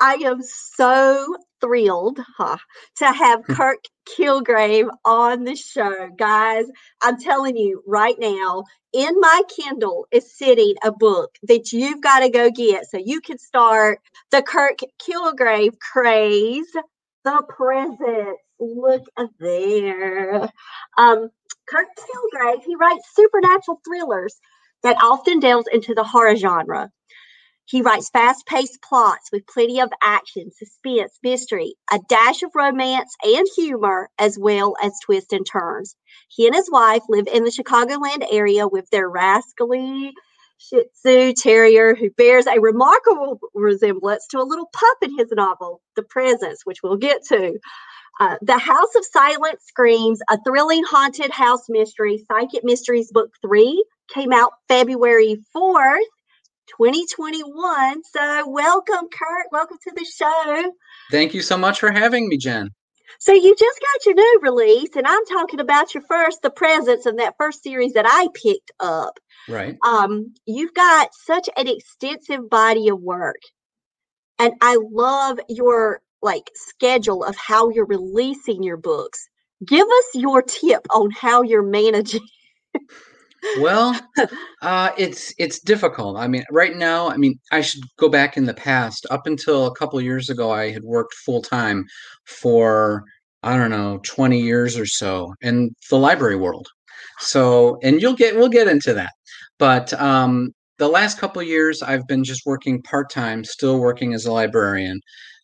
I am so thrilled huh, to have Kirk Kilgrave on the show. Guys, I'm telling you right now, in my Kindle is sitting a book that you've got to go get so you can start the Kirk Kilgrave craze. The Presence. Look there. Um, Kirk Kilgrave, he writes supernatural thrillers that often delves into the horror genre. He writes fast paced plots with plenty of action, suspense, mystery, a dash of romance and humor, as well as twists and turns. He and his wife live in the Chicagoland area with their rascally Shih Tzu Terrier who bears a remarkable resemblance to a little pup in his novel, The Presence, which we'll get to. Uh, the House of Silent Screams, a thrilling haunted house mystery, Psychic Mysteries Book 3, came out February 4th. 2021. So, welcome, Kurt. Welcome to the show. Thank you so much for having me, Jen. So, you just got your new release, and I'm talking about your first, The Presence, and that first series that I picked up. Right. Um, you've got such an extensive body of work, and I love your like schedule of how you're releasing your books. Give us your tip on how you're managing. well, uh, it's it's difficult. I mean, right now, I mean, I should go back in the past. Up until a couple years ago, I had worked full time for I don't know, twenty years or so in the library world. So, and you'll get we'll get into that. But um, the last couple years, I've been just working part time, still working as a librarian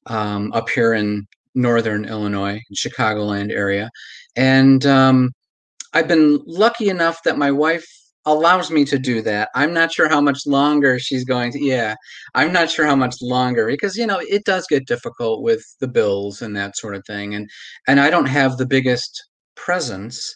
um, up here in northern Illinois, Chicagoland area, and um, I've been lucky enough that my wife allows me to do that. I'm not sure how much longer she's going to. Yeah, I'm not sure how much longer because you know it does get difficult with the bills and that sort of thing, and and I don't have the biggest presence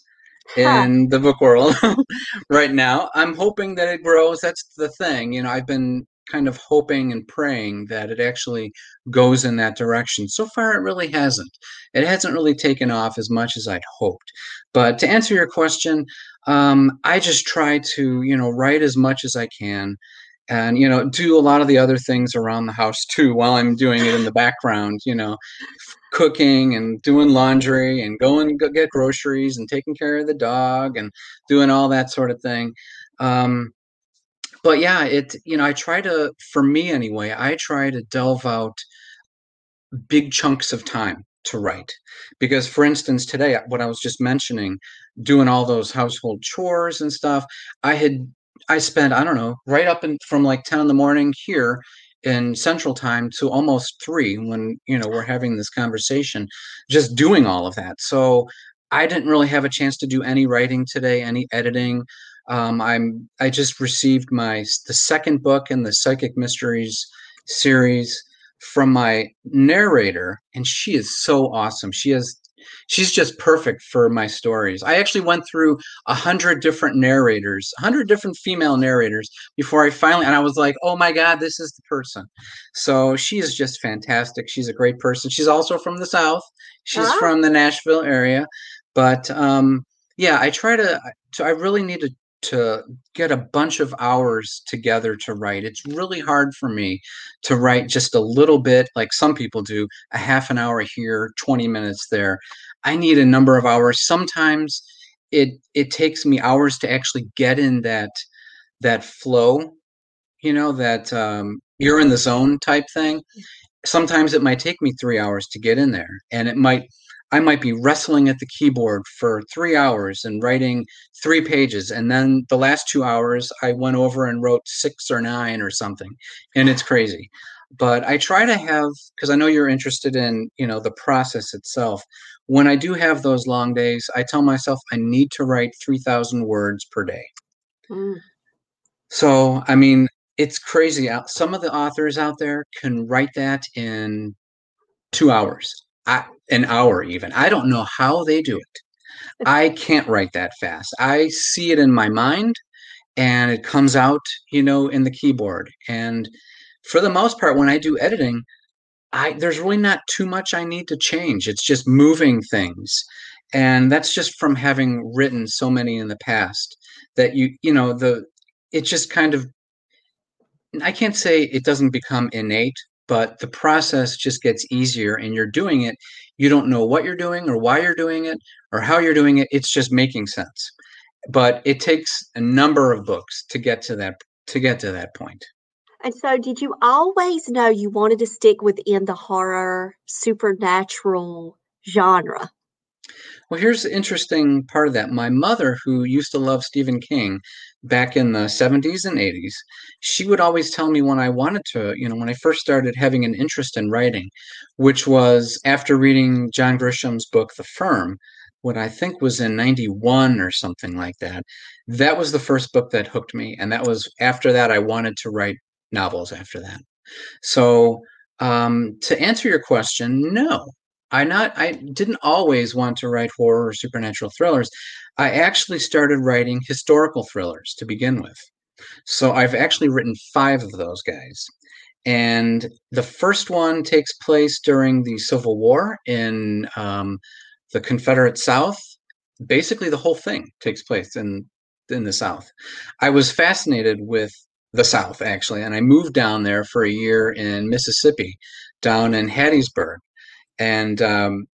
in the book world right now. I'm hoping that it grows. That's the thing. You know, I've been kind of hoping and praying that it actually goes in that direction. So far, it really hasn't. It hasn't really taken off as much as I'd hoped. But to answer your question, um, I just try to, you know, write as much as I can and you know do a lot of the other things around the house too while i'm doing it in the background you know cooking and doing laundry and going get groceries and taking care of the dog and doing all that sort of thing um, but yeah, it you know I try to for me anyway. I try to delve out big chunks of time to write because for instance today uh, what i was just mentioning doing all those household chores and stuff i had i spent i don't know right up in from like 10 in the morning here in central time to almost 3 when you know we're having this conversation just doing all of that so i didn't really have a chance to do any writing today any editing um, I'm I just received my the second book in the Psychic Mysteries series from my narrator, and she is so awesome. She has she's just perfect for my stories. I actually went through a hundred different narrators, a hundred different female narrators before I finally, and I was like, oh my God, this is the person. So she is just fantastic. She's a great person. She's also from the South. She's ah. from the Nashville area, but um, yeah, I try to, I really need to to get a bunch of hours together to write. It's really hard for me to write just a little bit, like some people do, a half an hour here, 20 minutes there. I need a number of hours. Sometimes it it takes me hours to actually get in that that flow, you know, that um, you're in the zone type thing. Sometimes it might take me three hours to get in there, and it might I might be wrestling at the keyboard for three hours and writing three pages. And then the last two hours, I went over and wrote six or nine or something. And it's crazy. But I try to have, because I know you're interested in, you know, the process itself. When I do have those long days, I tell myself I need to write 3,000 words per day. Mm. So, I mean, it's crazy. Some of the authors out there can write that in two hours. I, an hour even. I don't know how they do it. I can't write that fast. I see it in my mind and it comes out, you know, in the keyboard. And for the most part, when I do editing, I there's really not too much I need to change. It's just moving things. And that's just from having written so many in the past that you, you know, the it just kind of I can't say it doesn't become innate, but the process just gets easier and you're doing it. You don't know what you're doing or why you're doing it or how you're doing it. It's just making sense. But it takes a number of books to get to that to get to that point. And so did you always know you wanted to stick within the horror supernatural genre? Well, here's the interesting part of that. My mother, who used to love Stephen King back in the 70s and 80s, she would always tell me when I wanted to, you know, when I first started having an interest in writing, which was after reading John Grisham's book, The Firm, what I think was in 91 or something like that. That was the first book that hooked me. And that was after that, I wanted to write novels after that. So, um, to answer your question, no, I not I didn't always want to write horror or supernatural thrillers. I actually started writing historical thrillers to begin with. So I've actually written five of those guys. And the first one takes place during the Civil War in um, the Confederate South. Basically, the whole thing takes place in in the South. I was fascinated with the South actually, and I moved down there for a year in Mississippi, down in Hattiesburg, and um,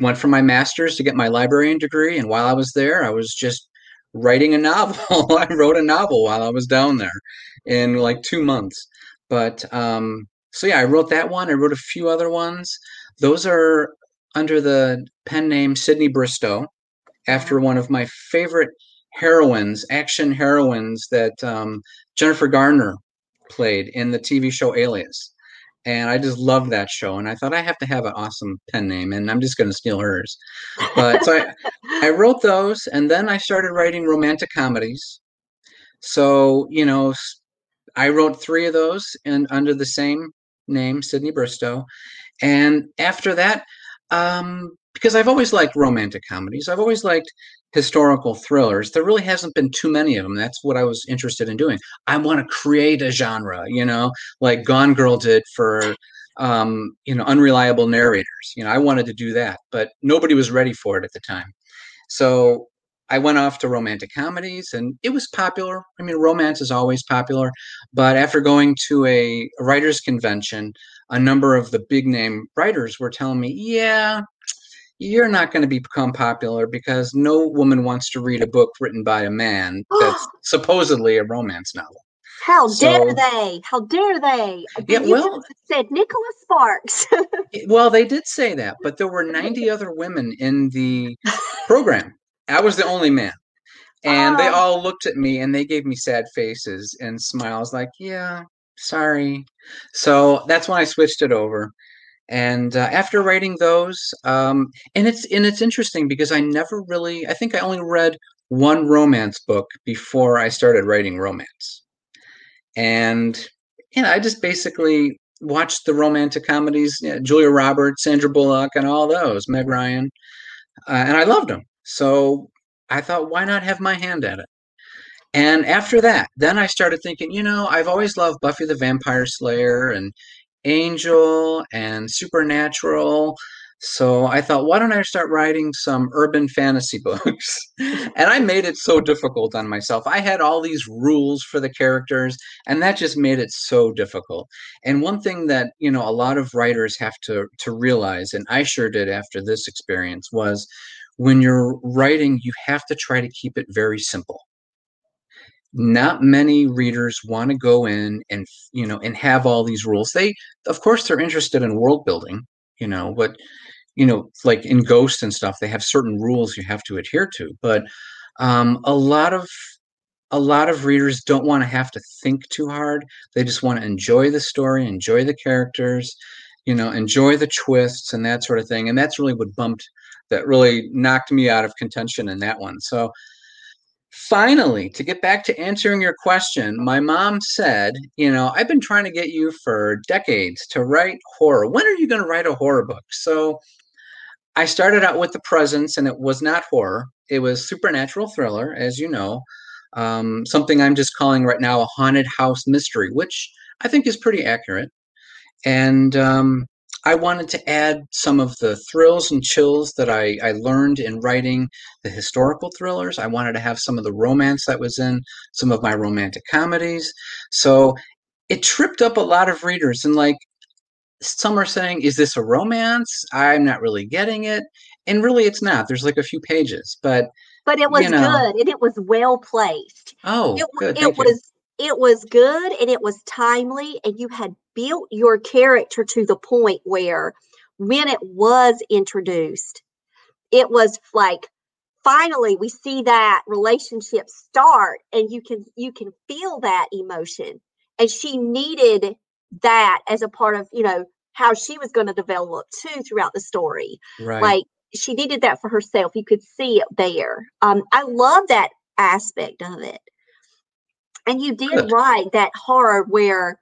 went for my master's to get my librarian degree. And while I was there, I was just writing a novel. I wrote a novel while I was down there in like two months. But um, so yeah, I wrote that one. I wrote a few other ones. Those are under the pen name Sydney Bristow, after one of my favorite heroines, action heroines that um, Jennifer Garner played in the TV show Alias and I just loved that show. And I thought I have to have an awesome pen name, and I'm just going to steal hers. But so I, I wrote those, and then I started writing romantic comedies. So you know, I wrote three of those and under the same name, Sydney Bristow. And after that, um, because I've always liked romantic comedies, I've always liked historical thrillers. There really hasn't been too many of them. That's what I was interested in doing. I want to create a genre, you know, like Gone Girl did for um, you know, unreliable narrators. You know, I wanted to do that, but nobody was ready for it at the time. So I went off to romantic comedies and it was popular. I mean, romance is always popular. But after going to a writers' convention, a number of the big name writers were telling me, yeah, you're not going to become popular because no woman wants to read a book written by a man that's supposedly a romance novel. How so, dare they? How dare they? Yeah, well, said Nicholas Sparks. well, they did say that, but there were 90 other women in the program. I was the only man. And they ah. all looked at me and they gave me sad faces and smiles like, yeah, sorry. So that's when I switched it over and uh, after writing those um, and it's and it's interesting because i never really i think i only read one romance book before i started writing romance. And you i just basically watched the romantic comedies you know, julia roberts sandra bullock and all those meg ryan uh, and i loved them so i thought why not have my hand at it? And after that then i started thinking you know i've always loved buffy the vampire slayer and Angel and Supernatural. So I thought, why don't I start writing some urban fantasy books? and I made it so difficult on myself. I had all these rules for the characters, and that just made it so difficult. And one thing that, you know, a lot of writers have to to realize, and I sure did after this experience, was when you're writing, you have to try to keep it very simple not many readers want to go in and you know and have all these rules. They of course they're interested in world building you know but you know like in ghost and stuff they have certain rules you have to adhere to but um, a lot of a lot of readers don't want to have to think too hard. They just want to enjoy the story enjoy the characters you know enjoy the twists and that sort of thing and that's really what bumped that really knocked me out of contention in that one. So Finally, to get back to answering your question, my mom said, You know, I've been trying to get you for decades to write horror. When are you going to write a horror book? So I started out with The Presence, and it was not horror, it was supernatural thriller, as you know. Um, something I'm just calling right now a haunted house mystery, which I think is pretty accurate. And um, I wanted to add some of the thrills and chills that I, I learned in writing the historical thrillers. I wanted to have some of the romance that was in some of my romantic comedies. So it tripped up a lot of readers. And like some are saying, is this a romance? I'm not really getting it. And really, it's not. There's like a few pages, but but it was you know, good and it was well placed. Oh, it, good. it was it was good and it was timely and you had built your character to the point where when it was introduced it was like finally we see that relationship start and you can you can feel that emotion. And she needed that as a part of you know how she was going to develop too throughout the story. Right. like she needed that for herself. You could see it there. Um i love that aspect of it and you did write that horror where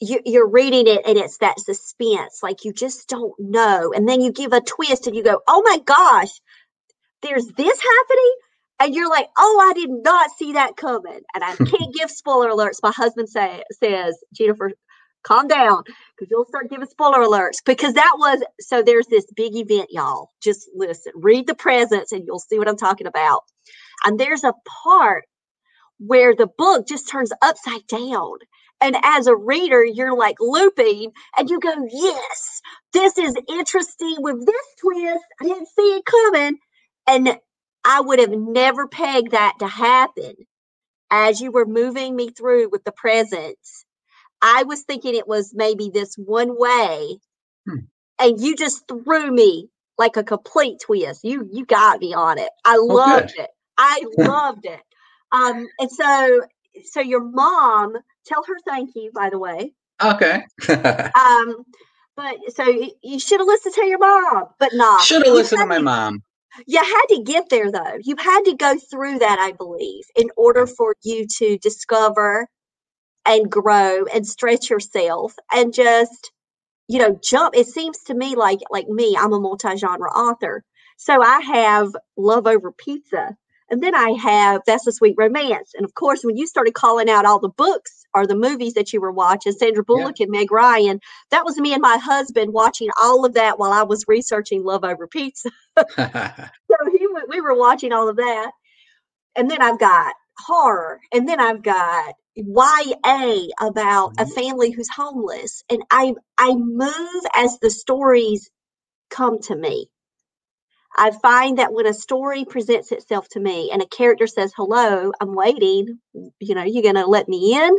you, you're reading it and it's that suspense, like you just don't know. And then you give a twist and you go, oh my gosh, there's this happening. And you're like, oh, I did not see that coming. And I can't give spoiler alerts. My husband say, says, Jennifer, calm down because you'll start giving spoiler alerts because that was so there's this big event y'all just listen read the presence and you'll see what i'm talking about and there's a part where the book just turns upside down. And as a reader, you're like looping and you go, yes, this is interesting with this twist. I didn't see it coming. And I would have never pegged that to happen as you were moving me through with the presence. I was thinking it was maybe this one way. Hmm. And you just threw me like a complete twist. You you got me on it. I oh, loved it. I loved it. Um, and so, so your mom, tell her thank you, by the way. Okay. um, but so you, you should have listened to your mom, but not. Should have listened to my mom. You had to get there though. You had to go through that, I believe, in order for you to discover and grow and stretch yourself and just, you know, jump. It seems to me like like me, I'm a multi-genre author. So I have love over pizza and then I have That's a Sweet Romance. And of course, when you started calling out all the books or the movies that you were watching, Sandra Bullock yeah. and Meg Ryan, that was me and my husband watching all of that while I was researching Love Over Pizza. so he, we were watching all of that. And then I've got horror. And then I've got YA about a mm-hmm. family who's homeless. And I I move as the stories come to me. I find that when a story presents itself to me and a character says, Hello, I'm waiting, you know, you're going to let me in.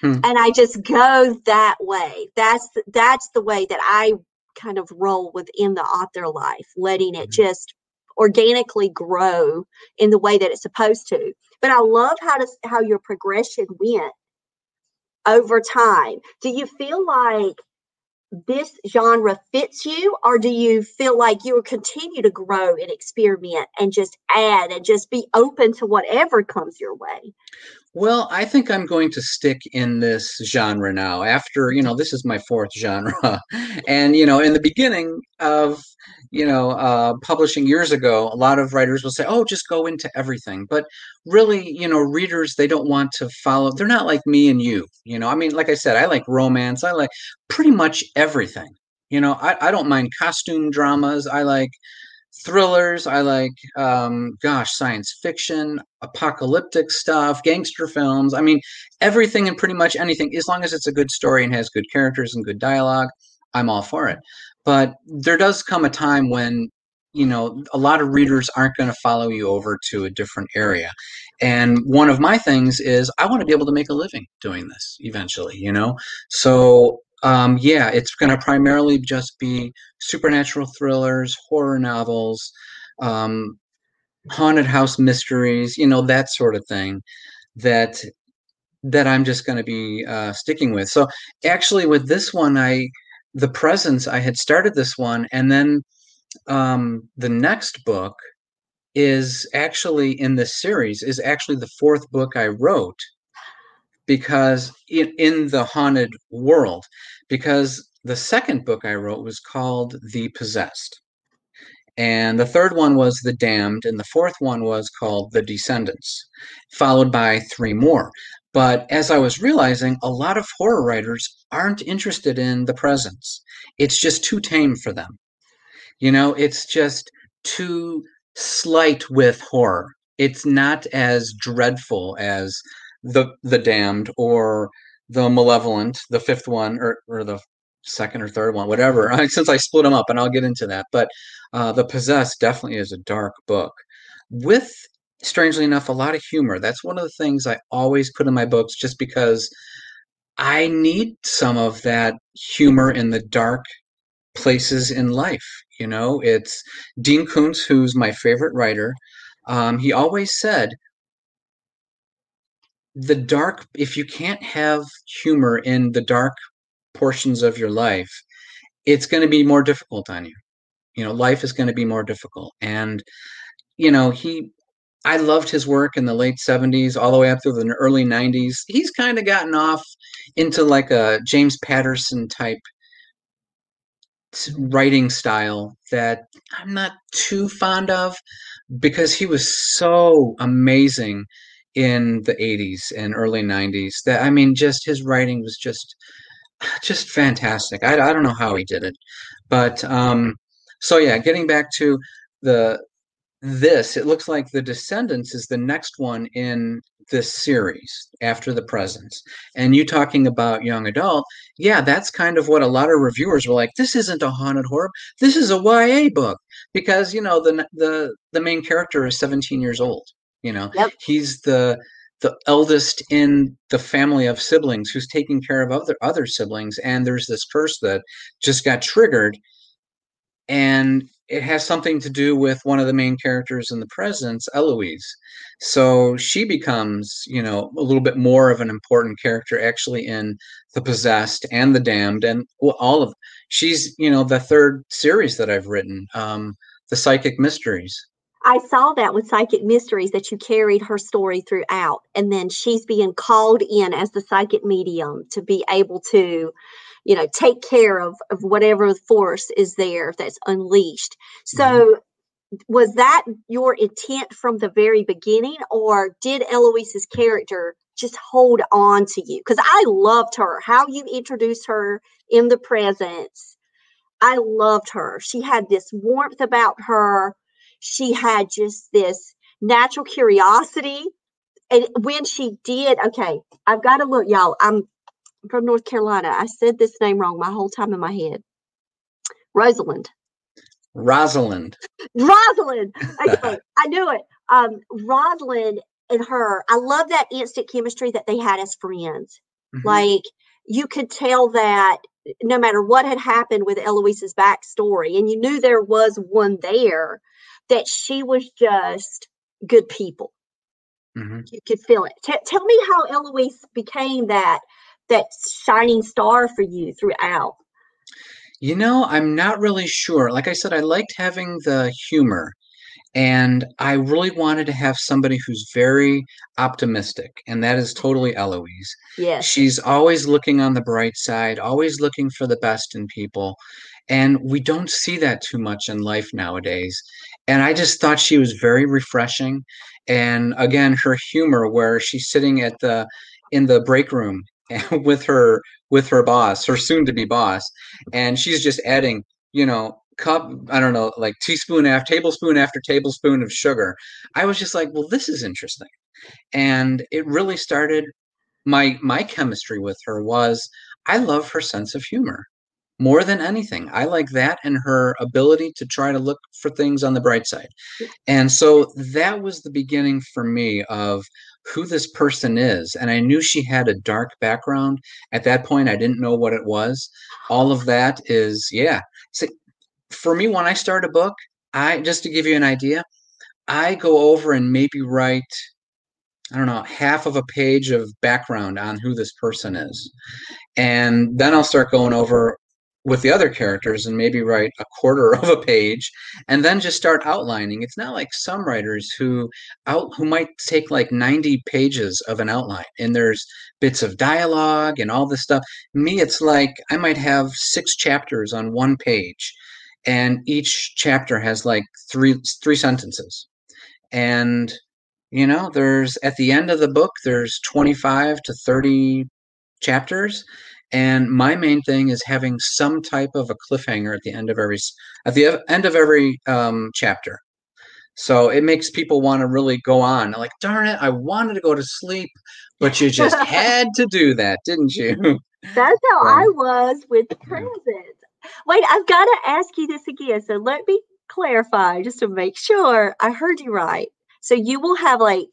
Hmm. And I just go that way. That's that's the way that I kind of roll within the author life, letting it mm-hmm. just organically grow in the way that it's supposed to. But I love how to how your progression went over time. Do you feel like this genre fits you or do you feel like you will continue to grow and experiment and just add and just be open to whatever comes your way well i think i'm going to stick in this genre now after you know this is my fourth genre. And you know in the beginning of you know uh, publishing years ago a lot of writers will say oh just go into everything. But really you know readers they don't want to follow they're not like me and you you know? I mean like i said i like romance i like pretty much everything You know, I, I don't mind costume dramas. I like thrillers. I like, um, gosh, science fiction, apocalyptic stuff, gangster films. I mean, everything and pretty much anything, as long as it's a good story and has good characters and good dialogue, I'm all for it. But there does come a time when you know a lot of readers aren't going to follow you over to a different area and one of my things is i want to be able to make a living doing this eventually you know so um, yeah, it's going to primarily just be supernatural thrillers, horror novels, um, haunted house mysteries, you know, that sort of thing. That that I'm just going to be uh, sticking with. So actually, with this one, I the presence I had started this one, and then um, the next book is actually in this series is actually the fourth book I wrote because in, in the haunted world because the second book i wrote was called the possessed. And the third one was the damned and the fourth one was called the descendants followed by three more. But as i was realizing a lot of horror writers aren't interested in the presence. It's just too tame for them. You know it's just too slight with horror. It's not as dreadful as the the damned or the malevolent the fifth one or, or the second or third one whatever since i split them up and i'll get into that but uh, the possessed definitely is a dark book. With strangely enough a lot of humor that's one of the things i always put in my books just because i need some of that humor in the dark places in life you know? It's dean koontz who's my favorite writer. Um, he always said the dark if you can't have humor in the dark portions of your life it's going to be more difficult on you. You know life is going to be more difficult. And you know he i loved his work in the late 70s all the way up through the early 90s he's kind of gotten off into like a james patterson type writing style that i'm not too fond of because he was so amazing in the 80s and early 90s that i mean just his writing was just just fantastic. I, I don't know how he did it but um so yeah getting back to the this it looks like the descendants is the next one in this series after the presence. And you talking about young adult yeah that's kind of what a lot of reviewers were like this isn't a haunted horror. This is a ya book because you know the the the main character is 17 years old you know, yep. he's the the eldest in the family of siblings who's taking care of other other siblings, and there's this curse that just got triggered, and it has something to do with one of the main characters in the presence, Eloise. So she becomes, you know, a little bit more of an important character actually in the possessed and the damned, and all of. She's, you know, the third series that I've written, um, the Psychic Mysteries. I saw that with Psychic Mysteries that you carried her story throughout, and then she's being called in as the psychic medium to be able to, you know, take care of, of whatever force is there that's unleashed. So, mm-hmm. was that your intent from the very beginning, or did Eloise's character just hold on to you? Because I loved her, how you introduced her in the presence. I loved her. She had this warmth about her she had just this natural curiosity. And when she did, okay, I've got to look, y'all. I'm from North Carolina. I said this name wrong my whole time in my head. Rosalind. Rosalind. Rosalind. Okay, I knew it. Um, Rosalind and her, I love that instant chemistry that they had as friends. Mm-hmm. Like you could tell that no matter what had happened with Eloise's backstory, and you knew there was one there, that she was just good people. Mm-hmm. You could feel it. T- tell me how Eloise became that that shining star for you throughout. You know, I'm not really sure. Like I said, I liked having the humor and I really wanted to have somebody who's very optimistic, and that is totally Eloise. Yes. She's always looking on the bright side, always looking for the best in people. And we don't see that too much in life nowadays. And I just thought she was very refreshing. And again, her humor, where she's sitting at the in the break room with her with her boss, her soon to be boss, and she's just adding, you know, cup i don't know like teaspoon after tablespoon after tablespoon of sugar i was just like well this is interesting and it really started my my chemistry with her was i love her sense of humor more than anything i like that and her ability to try to look for things on the bright side. And so that was the beginning for me of who this person is and i knew she had a dark background. At that point i didn't know what it was. All of that is yeah. So for me when i start a book i just to give you an idea i go over and maybe write I don't know, half of a page of background on who this person is. And then I'll start going over with the other characters and maybe write a quarter of a page and then just start outlining. It's not like some writers who out who might take like 90 pages of an outline and there's bits of dialogue and all this stuff. Me it's like I might have six chapters on one page and each chapter has like three three sentences. And you know there's at the end of the book there's 25 to 30 chapters and my main thing is having some type of a cliffhanger at the end of every at the end of every um, chapter. So it makes people want to really go on like darn it i wanted to go to sleep but you just had to do that didn't you? That's how i was with Presence. Wait i've got to ask you this again so let me clarify just to make sure i heard you right. So you will have like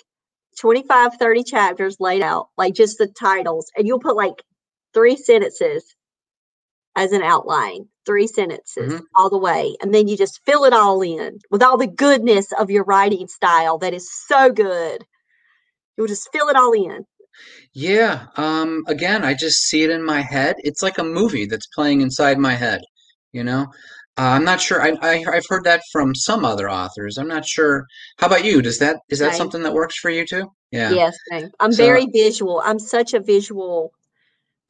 25, 30 chapters laid out, like just the titles, and you'll put like three sentences as an outline, three sentences mm-hmm. all the way. And then you just fill it all in with all the goodness of your writing style that is so good. You'll just fill it all in. Yeah. Um, again, I just see it in my head. It's like a movie that's playing inside my head, you know? Uh, I'm not sure. I, I have heard that from some other authors. I'm not sure. How about you? Does that is that something that works for you too? Yeah. Yes. I'm so, very visual. I'm such a visual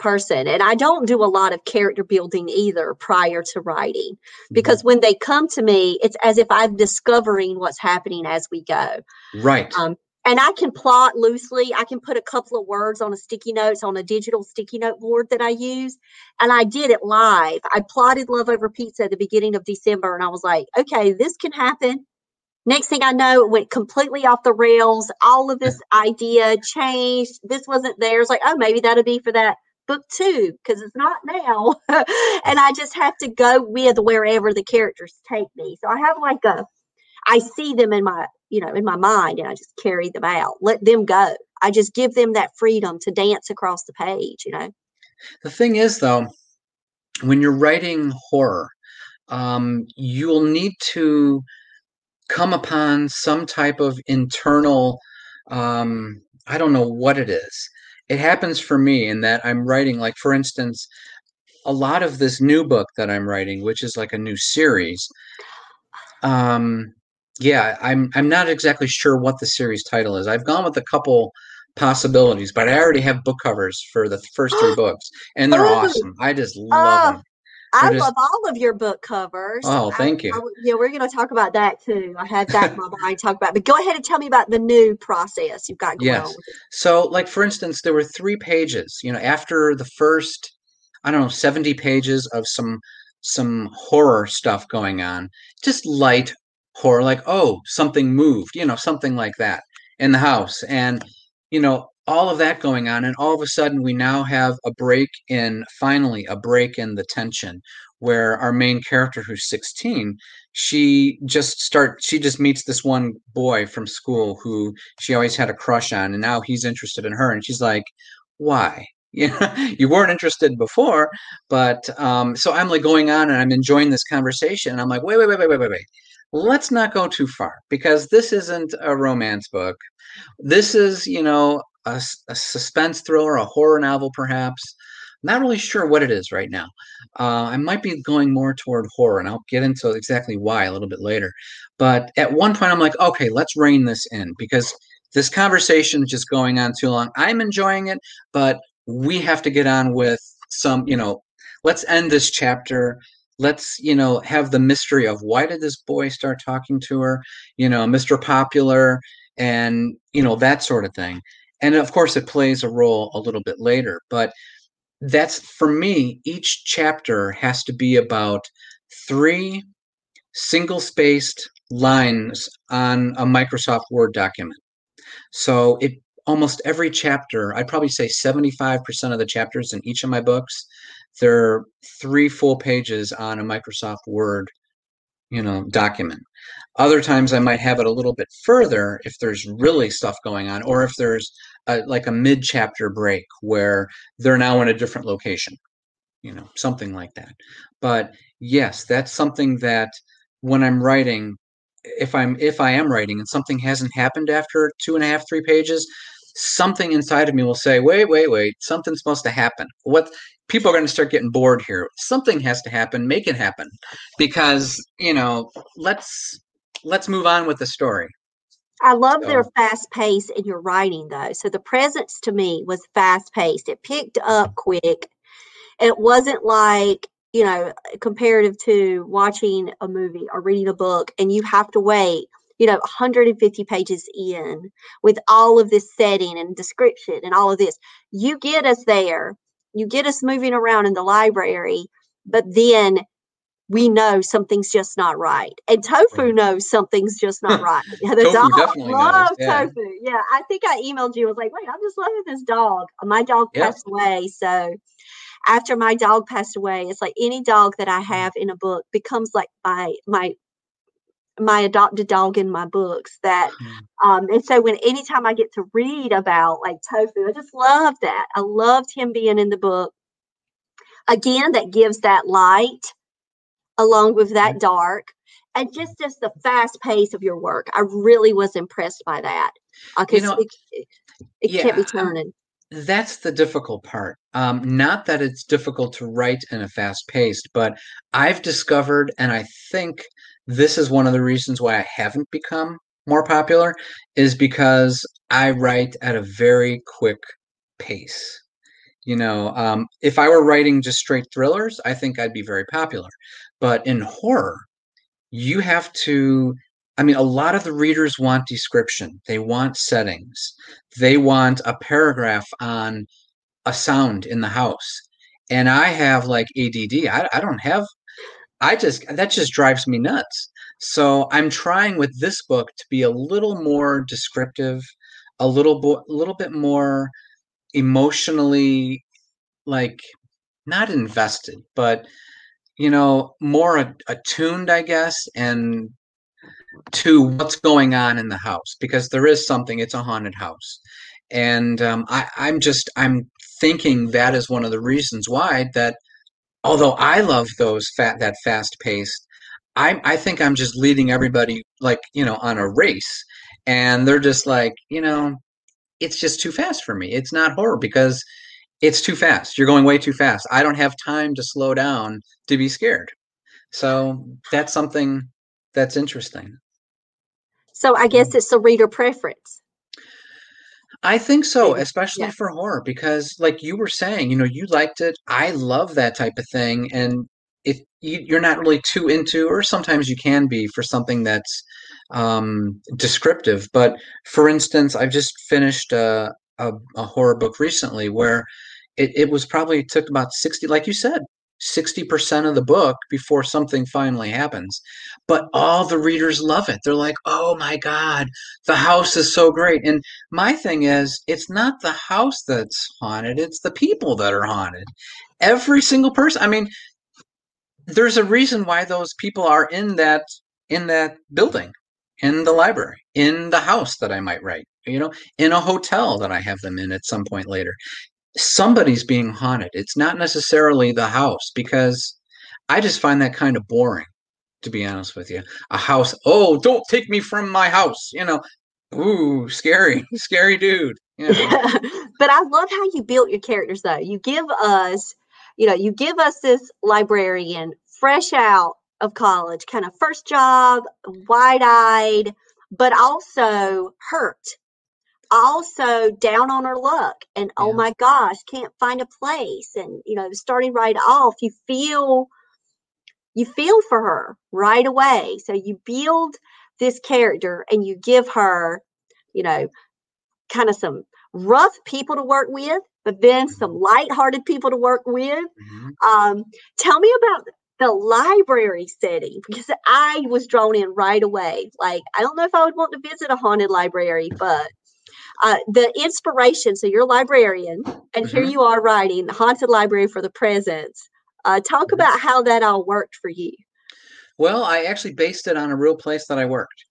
person, and I don't do a lot of character building either prior to writing because mm-hmm. when they come to me, it's as if I'm discovering what's happening as we go. Right. Um, and I can plot loosely. I can put a couple of words on a sticky notes on a digital sticky note board that I use. And I did it live. I plotted Love Over Pizza at the beginning of December and I was like, okay, this can happen. Next thing I know, it went completely off the rails. All of this idea changed. This wasn't there. It's like, oh, maybe that'll be for that book two because it's not now. and I just have to go with wherever the characters take me. So I have like a I see them in my, you know, in my mind and I just carry them out. Let them go. I just give them that freedom to dance across the page, you know. The thing is though, when you're writing horror, um, you'll need to come upon some type of internal um, I don't know what it is. It happens for me in that I'm writing, like, for instance, a lot of this new book that I'm writing, which is like a new series, um, yeah, I'm I'm not exactly sure what the series title is. I've gone with a couple possibilities, but I already have book covers for the first three books, and they're awesome. I just love oh, them. I just, love all of your book covers. Oh, thank I, you. I, yeah, we're going to talk about that too. I had that in my mind talk about. But go ahead and tell me about the new process you've got going yes. on. So, like for instance, there were three pages. You know, after the first, I don't know, seventy pages of some some horror stuff going on, just light horror like oh something moved you know something like that in the house and you know all of that going on and all of a sudden we now have a break in finally a break in the tension where our main character who's 16 she just start she just meets this one boy from school who she always had a crush on and now he's interested in her and she's like why you weren't interested before but um so i'm like going on and i'm enjoying this conversation and i'm like wait wait wait wait wait wait wait let's not go too far because this isn't a romance book. This is, you know, a, a suspense thriller, a horror novel, perhaps. Not really sure what it is right now. Uh, I might be going more toward horror, and I'll get into exactly why a little bit later. But at one point, I'm like, okay, let's rein this in because this conversation is just going on too long. I'm enjoying it, but we have to get on with some, you know, let's end this chapter let's you know have the mystery of why did this boy start talking to her you know mr popular and you know that sort of thing and of course it plays a role a little bit later but that's for me each chapter has to be about three single spaced lines on a microsoft word document. So it almost every chapter i'd probably say 75% of the chapters in each of my books they're three full pages on a microsoft word you know document. Other times i might have it a little bit further if there's really stuff going on or if there's a, like a mid chapter break where they're now in a different location you know something like that but yes that's something that when i'm writing if i'm if i am writing and something hasn't happened after two and a half three pages something inside of me will say wait wait wait something's supposed to happen what people are going to start getting bored here. Something has to happen. Make it happen, because you know. Let's let's move on with the story. I love so. their fast pace in your writing, though. So the presence to me was fast paced. It picked up quick. It wasn't like you know comparative to watching a movie or reading a book, and you have to wait you know 150 pages in with all of this setting and description and all of this you get us there you get us moving around in the library, but then we know something's just not right. And Tofu right. knows something's just not right. Yeah, the tofu dog loves yeah. Tofu. Yeah, I think I emailed you. I was like, wait, I'm just loving this dog. My dog yep. passed away. So after my dog passed away, it's like any dog that I mm. have in a book becomes like my my my adopted dog in my books that mm. um and so when anytime i get to read about like tofu i just love that i loved him being in the book again that gives that light along with that mm. dark and just just the fast pace of your work i really was impressed by that because you know, it, it yeah, can't be turning that's the difficult part um, not that it's difficult to write in a fast pace, but i've discovered and i think this is one of the reasons why I haven't become more popular is because I write at a very quick pace. You know, um, if I were writing just straight thrillers, I think I'd be very popular. But in horror, you have to. I mean, a lot of the readers want description. They want settings. They want a paragraph on a sound in the house. And I have like ADD. I, I don't have I just that just drives me nuts. So I'm trying with this book to be a little more descriptive, a little bo- a little bit more emotionally like not invested, but you know, more attuned, I guess, and to what's going on in the house because there is something. It's a haunted house, and um, I, I'm just I'm thinking that is one of the reasons why that although I love those fat that fast paced, I I think I'm just leading everybody like you know on a race, and they're just like you know, it's just too fast for me. It's not horror because it's too fast. You're going way too fast. I don't have time to slow down to be scared. So that's something that's interesting. So I guess mm. it's a reader preference. I think so, especially yeah. for horror, because like you were saying, you know, you liked it. I love that type of thing. And if you, are not really too into, or sometimes you can be for something that's um, descriptive. But for instance, I've just finished a, a, a horror book recently where it, it was probably took about 60, like you said, 60% of the book before something finally happens. But all the readers love it. They're like, oh my God, the house is so great. And my thing is, it's not the house that's haunted, it's the people that are haunted. Every single person. I mean, there's a reason why those people are in that in that building in the library in the house that i might write you know in a hotel that i have them in at some point later somebody's being haunted. It's not necessarily the house because I just find that kind of boring, to be honest with you. A house, oh, don't take me from my house, you know. Ooh, scary, scary dude. You know? but I love how you built your characters though. You give us, you know, you give us this librarian fresh out of college, kind of first job, wide-eyed, but also hurt also down on her luck and oh yeah. oh my gosh can't find a place and you know starting right off you feel you feel for her right away so you build this character and you give her you know kind of some rough people to work with, but then some mm-hmm. light-hearted people to work with. Mm-hmm. Um, tell me about the library setting because I was drawn in right away. Like, I don't know if I would want to visit a haunted library, but uh, the inspiration. So you're a librarian, and mm-hmm. here you are writing the haunted library for the presence. Uh, talk about how that all worked for you. Well, I actually based it on a real place that I worked.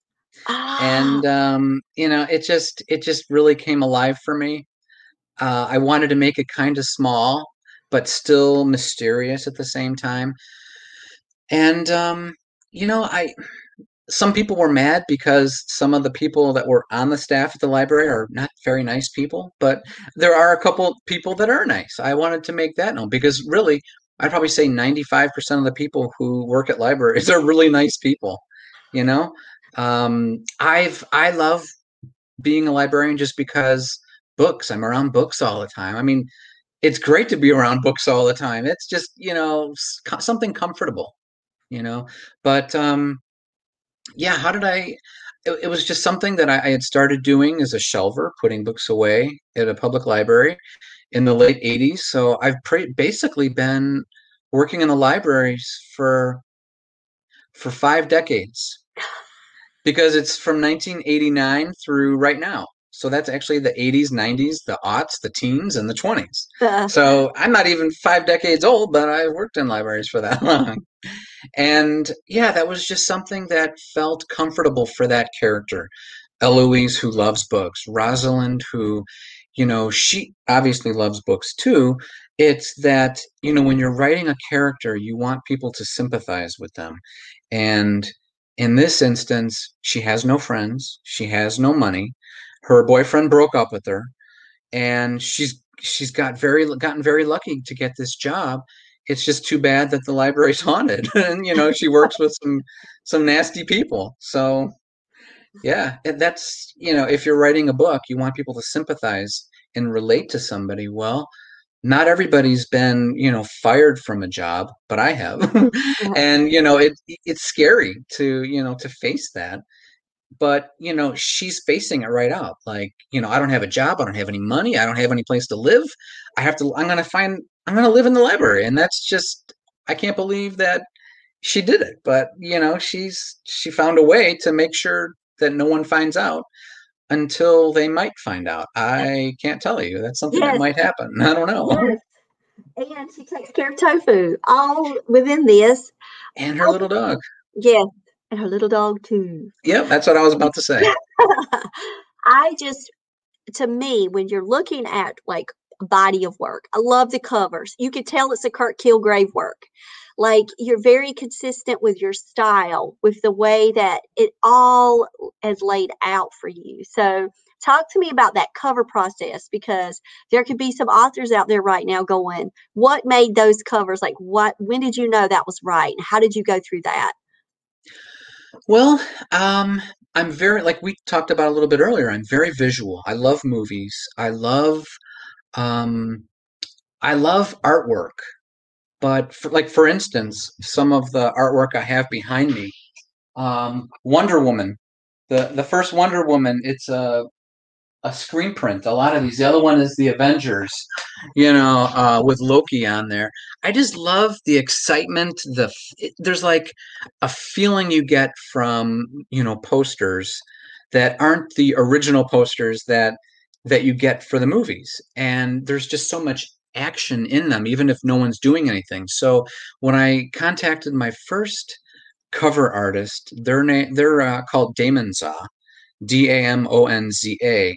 Ah. And um, you know, it just it just really came alive for me. Uh, I wanted to make it kind of small, but still mysterious at the same time. And um, you know, I some people were mad because some of the people that were on the staff at the library are not very nice people, but there are a couple people that are nice. I wanted to make that known because really, I'd probably say 95% of the people who work at libraries are really nice people. You know, um, I've I love being a librarian just because books. I'm around books all the time. I mean, it's great to be around books all the time. It's just you know something comfortable, you know. But um, yeah, how did I? It, it was just something that I, I, had started doing as a shelver, putting books away at a public library in the late 80s. So I've pre- basically been working in the libraries for for five decades because it's from 1989 through right now. So that's actually the 80s, 90s, the aughts, the teens, and the 20s. Uh, so I'm not even five decades old, but I worked in libraries for that long. And yeah, that was just something that felt comfortable for that character. Eloise, who loves books, Rosalind, who, you know, she obviously loves books too. It's that, you know, when you're writing a character, you want people to sympathize with them. And in this instance, she has no friends, she has no money. Her boyfriend broke up with her, and she's she's got very gotten very lucky to get this job. It's just too bad that the library's haunted, and you know she works with some some nasty people. So yeah, that's you know if you're writing a book, you want people to sympathize and relate to somebody. Well, not everybody's been you know fired from a job but i have. And you know it it's scary to you know to face that. But you know she's facing it right out like you know i don't have a job i don't have any money i don't have any place to live. I have to i'm gonna find i'm gonna live in the library and that's just i can't believe that she did it but you know she's she found a way to make sure that no one finds out until they might find out. I can't tell you. That's something yes. that might happen. I don't know. Yes. And she takes care of tofu all within this. And her oh, little dog. Oh, yes. And her little dog too. Yep, that's what I was about to say. I just to me, when you're looking at like body of work, I love the covers. You could tell it's a Kirk Kilgrave work. Like you're very consistent with your style with the way that it all is laid out for you. So talk to me about that cover process because there could be some authors out there right now going what made those covers? Like what when did you know that was right? And how did you go through that? Well um i'm very like we talked about a little bit earlier i'm very visual. I love movies. I love um i love artwork but for, like for instance, some of the artwork I have behind me, um, Wonder Woman, the the first Wonder Woman, it's a a screen print. A lot of these. The other one is the Avengers, you know, uh, with Loki on there. I just love the excitement. The it, there's like a feeling you get from you know posters that aren't the original posters that that you get for the movies, and there's just so much action in them, even if no one's doing anything. So when I contacted my first cover artist, their name they're uh, called Damonza, D A M O N Z A.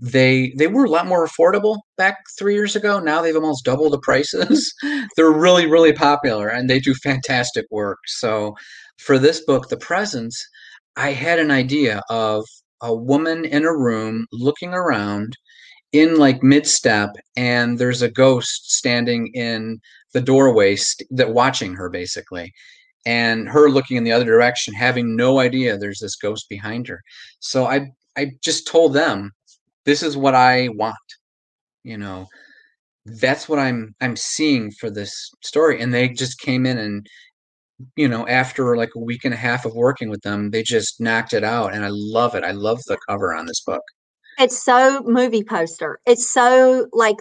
They they were a lot more affordable back three years ago. Now they've almost doubled the prices. they're really really popular and they do fantastic work. So for this book, The Presence, I had an idea of a woman in a room looking around in like mid step and there's a ghost standing in the doorway st- that watching her basically and her looking in the other direction having no idea there's this ghost behind her. So i i just told them this is what i want you know? That's what i'm i'm seeing for this story and they just came in and you know after like a week and a half of working with them they just knocked it out and i love it i love the cover on this book It's so movie poster. It's so like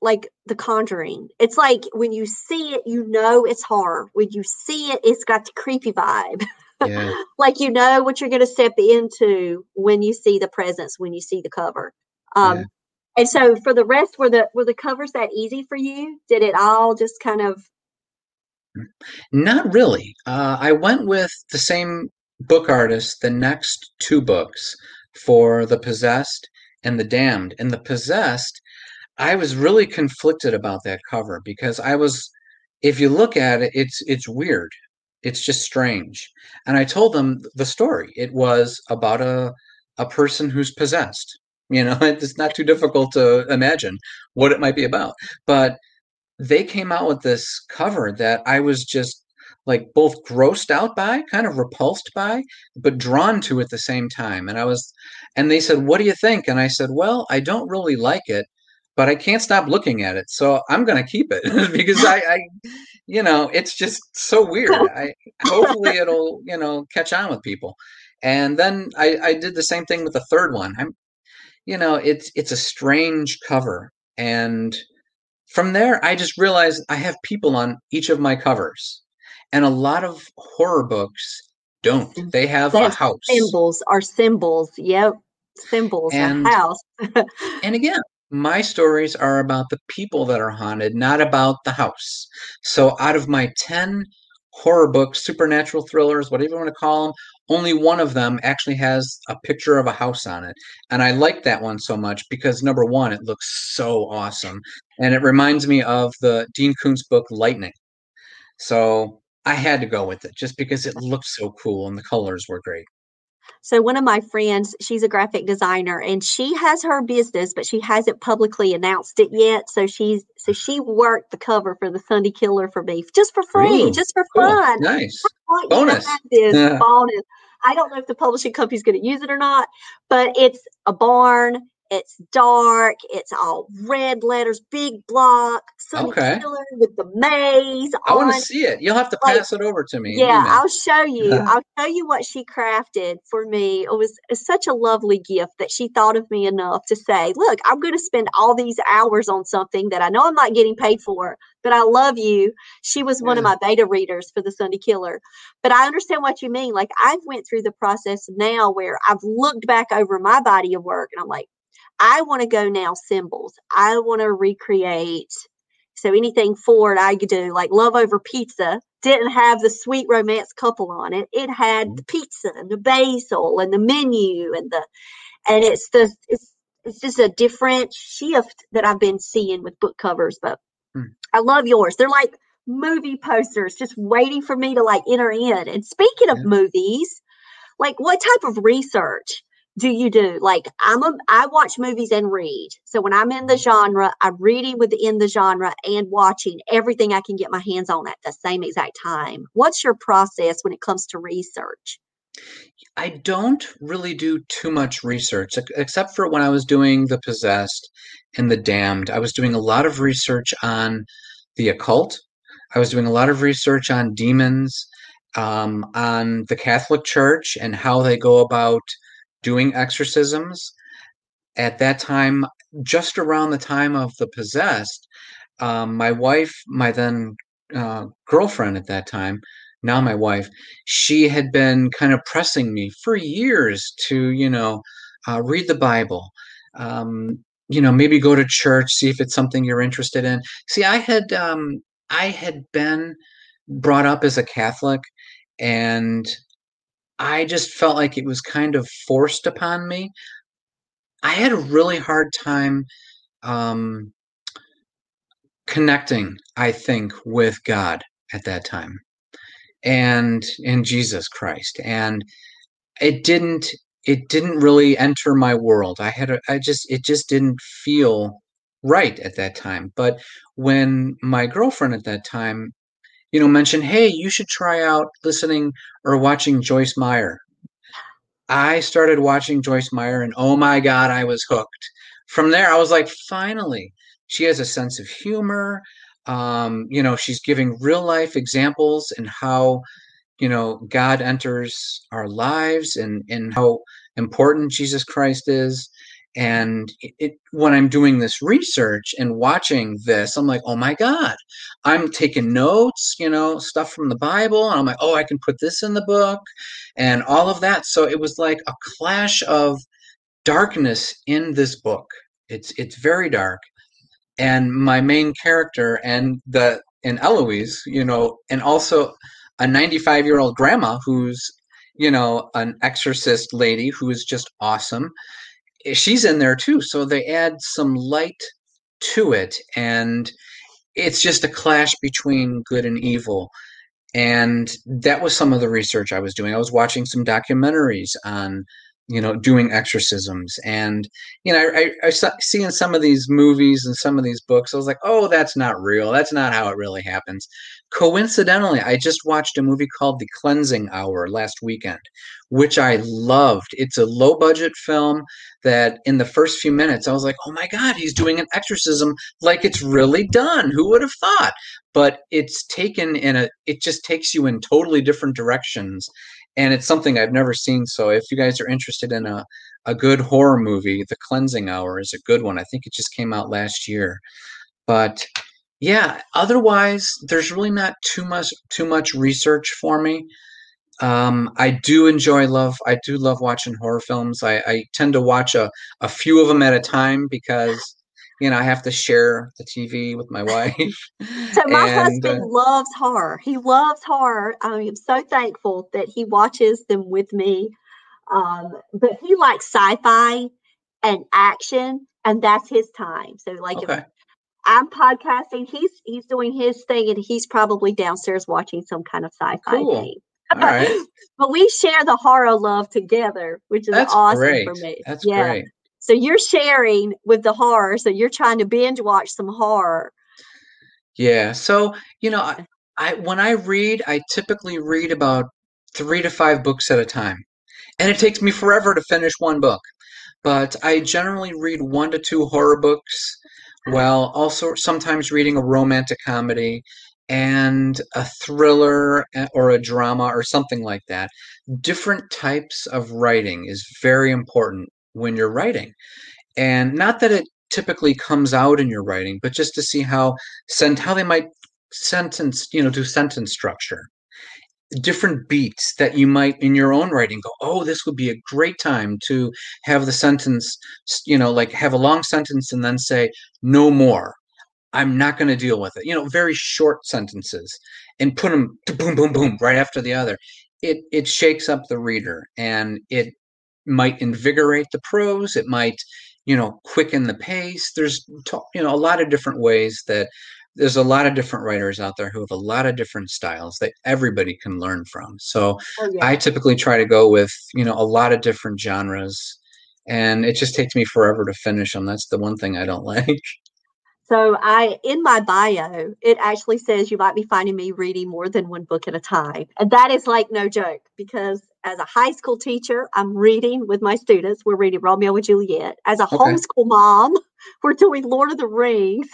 like The Conjuring. It's like when you see it, you know it's horror. When you see it, it's got the creepy vibe. Yeah. like you know what you're going to step into when you see the presence, when you see the cover. Um, yeah. And so for the rest, were the were the covers that easy for you? Did it all just kind of? Not really. Uh, I went with the same book artist the next two books for the possessed and the damned. And the possessed, I was really conflicted about that cover because I was, if you look at it, it's it's weird. It's just strange. And I told them the story. It was about a a person who's possessed. You know, it's not too difficult to imagine what it might be about. But they came out with this cover that I was just like both grossed out by, kind of repulsed by, but drawn to at the same time. And I was, and they said, What do you think? And I said, Well, I don't really like it, but I can't stop looking at it. So I'm going to keep it because I, I, you know, it's just so weird. I hopefully it'll, you know, catch on with people. And then I, I did the same thing with the third one. I'm, you know, it's it's a strange cover. And from there, I just realized I have people on each of my covers and a lot of horror books don't. Mm, they have a house. Symbols are symbols. Yep. Symbols, and, a house. and again, my stories are about the people that are haunted, not about the house. So out of my 10 horror books, supernatural thrillers, whatever you want to call them, only one of them actually has a picture of a house on it. And I like that one so much because number one, it looks so awesome. And it reminds me of the Dean Koontz book, Lightning. So I had to go with it just because it looked so cool and the colors were great. So one of my friends, she's a graphic designer and she has her business, but she hasn't publicly announced it yet. So she's so she worked the cover for the Sunday Killer for me just for free, Ooh, just for cool. fun. Nice. Bonus. This yeah. bonus. I don't know if the publishing company's going to use it or not, but it's a barn it's dark. It's all red letters, big block. Sunny okay. Killer with the maze. I want to see it. You'll have to pass like, it over to me. Yeah, I'll show you. I'll show you what she crafted for me. It was, it was such a lovely gift that she thought of me enough to say, "Look, I'm going to spend all these hours on something that I know I'm not getting paid for, but I love you." She was one yeah. of my beta readers for the Sunday Killer, but I understand what you mean. Like I've went through the process now where I've looked back over my body of work and I'm like, I want to go now symbols. I want to recreate. So anything Ford I could do, like Love Over Pizza, didn't have the sweet romance couple on it. It had mm-hmm. the pizza and the basil and the menu and the and it's the it's it's just a different shift that I've been seeing with book covers. But hmm. I love yours. They're like movie posters, just waiting for me to like enter in. And speaking of movies, like what type of research? Do you do? Like I'm a I watch movies and read. So when I'm in the genre, I'm reading within the genre and watching everything I can get my hands on at the same exact time. What's your process when it comes to research? I don't really do too much research except for when I was doing the possessed and the damned. I was doing a lot of research on the occult. I was doing a lot of research on demons, um, on the Catholic Church and how they go about doing exorcisms. At that time, just around the time of the possessed, um, my wife, my then uh, girlfriend at that time, now my wife, she had been kind of pressing me for years to, you know, uh, read the Bible. Um, you know, maybe go to church, see if it's something you're interested in. See, I had um, I had been brought up as a Catholic, and I just felt like it was kind of forced upon me. I had a really hard time um, connecting, I think, with God at that time and in Jesus Christ. And it didn't it didn't really enter my world. I had a, I just it just didn't feel right at that time. But when my girlfriend at that time you know, mention, hey, you should try out listening or watching Joyce Meyer. I started watching Joyce Meyer and oh my God, I was hooked. From there, I was like, finally, she has a sense of humor. Um, you know, she's giving real life examples and how, you know, God enters our lives and, and how important Jesus Christ is. And it, when i'm doing this research and watching this i'm like oh my god i'm taking notes you know stuff from the bible and i'm like oh i can put this in the book and all of that. So it was like a clash of darkness in this book. It's it's very dark. And my main character and the and eloise you know and also a 95 year old grandma who's you know an exorcist lady who is just awesome Eh, she's in there too. So they add some light to it, and it's just a clash between good and evil. And that was some of the research I was doing. I was watching some documentaries on you know, doing exorcisms. And, you know, I, I, I see in some of these movies and some of these books, I was like, oh, that's not real. That's not how it really happens. Coincidentally, I just watched a movie called The Cleansing Hour last weekend, which I loved. It's a low budget film that in the first few minutes, I was like, oh my God, he's doing an exorcism like it's really done. Who would have thought? But it's taken in a, it just takes you in totally different directions and it's something I've never seen. So if you guys are interested in a a good horror movie, The Cleansing Hour is a good one. I think it just came out last year. But yeah, otherwise there's really not too much too much research for me. Um, I do enjoy love. I do love watching horror films. I, I tend to watch a, a few of them at a time because you know, I have to share the TV with my wife. so my and, husband uh, loves horror. He loves horror. I am so thankful that he watches them with me. Um, but he likes sci-fi and action, and that's his time. So like okay. if I'm podcasting, he's he's doing his thing, and he's probably downstairs watching some kind of sci-fi cool. thing. All right. but we share the horror love together, which is That's awesome great. for me. That's yeah. great. So you're sharing with the horror. So you're trying to binge watch some horror. Yeah. So, you know, I, I when I read, I typically read about three to five books at a time. And it takes me forever to finish one book. But I generally read one to two horror books while also sometimes reading a romantic comedy and a thriller eh, or a drama or something like that. Different types of writing is very important when you're writing. And not that it typically comes out in your writing, but just to see how sent how they might sentence, you know, do sentence structure. Different beats that you might in your own writing go, oh, this would be a great time to have the sentence, you know, like have a long sentence and then say, no more. I'm not going to deal with it. You know, very short sentences and put them boom, boom, boom right after the other. It it shakes up the reader and it might invigorate the prose it might you know quicken the pace there's you know a lot of different ways that there's a lot of different writers out there who have a lot of different styles that everybody can learn from so oh, yeah. i typically try to go with you know a lot of different genres and it just takes me forever to finish them that's the one thing i don't like so I in my bio, it actually says you might be finding me reading more than one book at a time. And that is like no joke because as a high school teacher, I'm reading with my students. We're reading Romeo and Juliet. As a okay. homeschool mom, we're doing Lord of the Rings.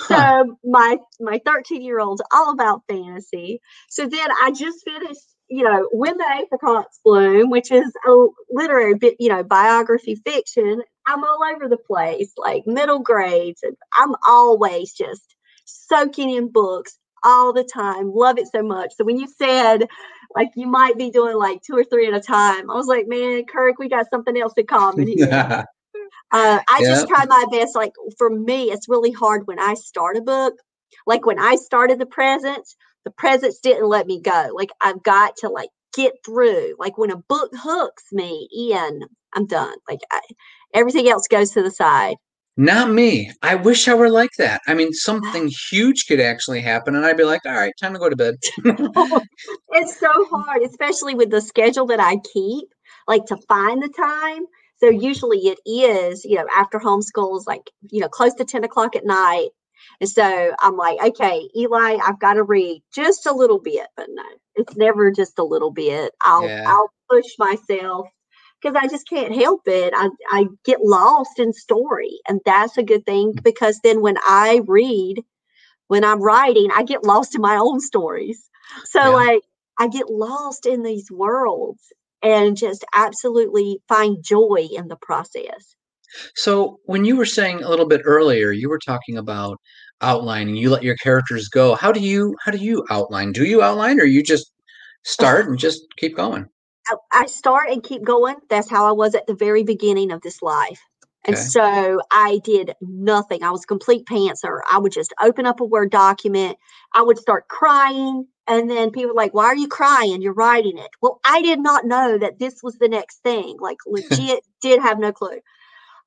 Huh. So my my 13 year old's all about fantasy. So then I just finished, you know, When the Apricots Bloom, which is a literary bit, you know, biography fiction. I'm all over the place, like middle grades, and I'm always just soaking in books all the time. Love it so much. So when you said like you might be doing like two or three at a time, I was like, man, Kirk, we got something else in common uh, I just try my best. Like for me, it's really hard when I start a book. Like when I started the Presence, the Presence didn't let me go. Like I've got to like get through. Like when a book hooks me in, I'm done. Like I, everything else goes to the side. Not me. I wish I were like that. I mean, something huge could actually happen, and I'd be like, all right, time to go to bed. it's so hard, especially with the schedule that I keep, like to find the time. So usually it is, you know, after homeschool is like, you know, close to 10 o'clock at night. And so I'm like, okay, Eli, I've got to read just a little bit, but no, it's never just a little bit. I'll yeah. I'll push myself because I just can't help it. I, I get lost in story. And that's a good thing mm. because then when I read, when I'm writing, I get lost in my own stories. So, yeah. like, I get lost in these worlds and just absolutely find joy in the process. So when you were saying a little bit earlier, you were talking about outlining. You let your characters go. How do you how do you outline? Do you outline, or you just start and just keep going? I, start and keep going. That's how I was at the very beginning of this life. And Okay. so I did nothing. I was a complete pantser. I would just open up a Word document. I would start crying. And then people were like, Why are you crying? You're writing it. Well, I did not know that this was the next thing. Like, legit, did have no clue.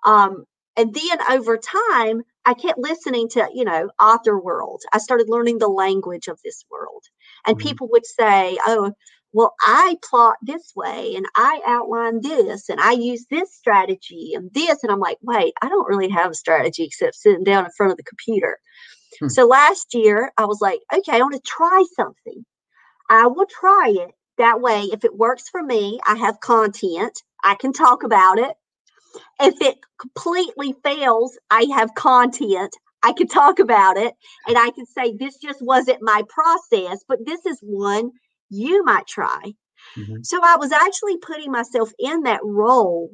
Um, and then over time, I kept listening to, you know, author world. I started learning the language of this world. And Mhm. people would say, Oh, well, I plot this way and I outline this and I use this strategy and this. And I'm like, wait, I don't really have a strategy except sitting down in front of the computer. Hmm. So last year, I was like, okay, I want to try something. I will try it. That way, if it works for me, I have content. I can talk about it. If it completely fails, I have content. I can talk about it and I can say, this just wasn't my process, but this is one you might try. Mhm. So I was actually putting myself in that role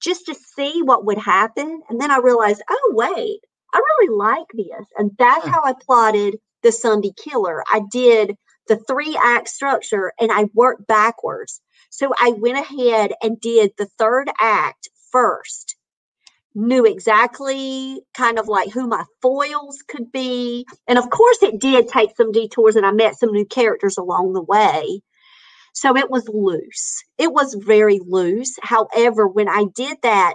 just to see what would happen. And then I realized, oh, wait, I really like this. And that's how I plotted the Sunday Killer. I did the three act structure and I worked backwards. So I went ahead and did the third act first. Knew exactly kind of like who my foils could be. And of course, it did take some detours and I met some new characters along the way. So it was loose. It was very loose. However, when I did that,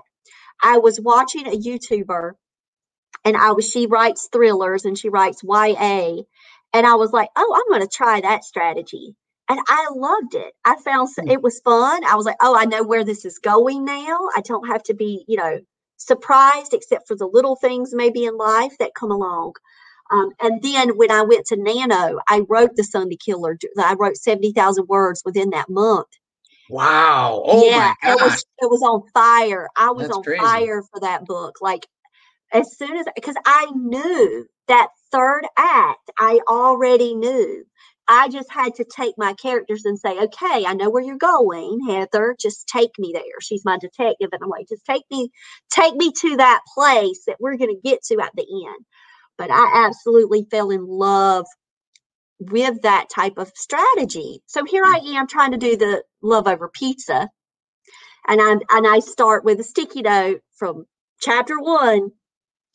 I was watching a YouTuber and I was she writes thrillers and she writes YA and I was like, "Oh, I'm going to try that strategy." And I loved it. I found Hmm. it was fun. I was like, "Oh, I know where this is going now. I don't have to be, you know, surprised except for the little things maybe in life that come along." Um, and then when I went to Nano, I wrote the Sunday Killer. I wrote seventy thousand words within that month. Wow. Oh yeah, my it was it was on fire. I was That's on crazy. fire for that book. Like as soon as because I knew that third act, I already knew. I just had to take my characters and say, okay, I know where you're going, Heather. Just take me there. She's my detective. in a way. just take me, take me to that place that we're going to get to at the end. But I absolutely fell in love with that type of strategy. So here I mm. am trying to do the love over pizza. And I'm and I start with a sticky note from chapter one,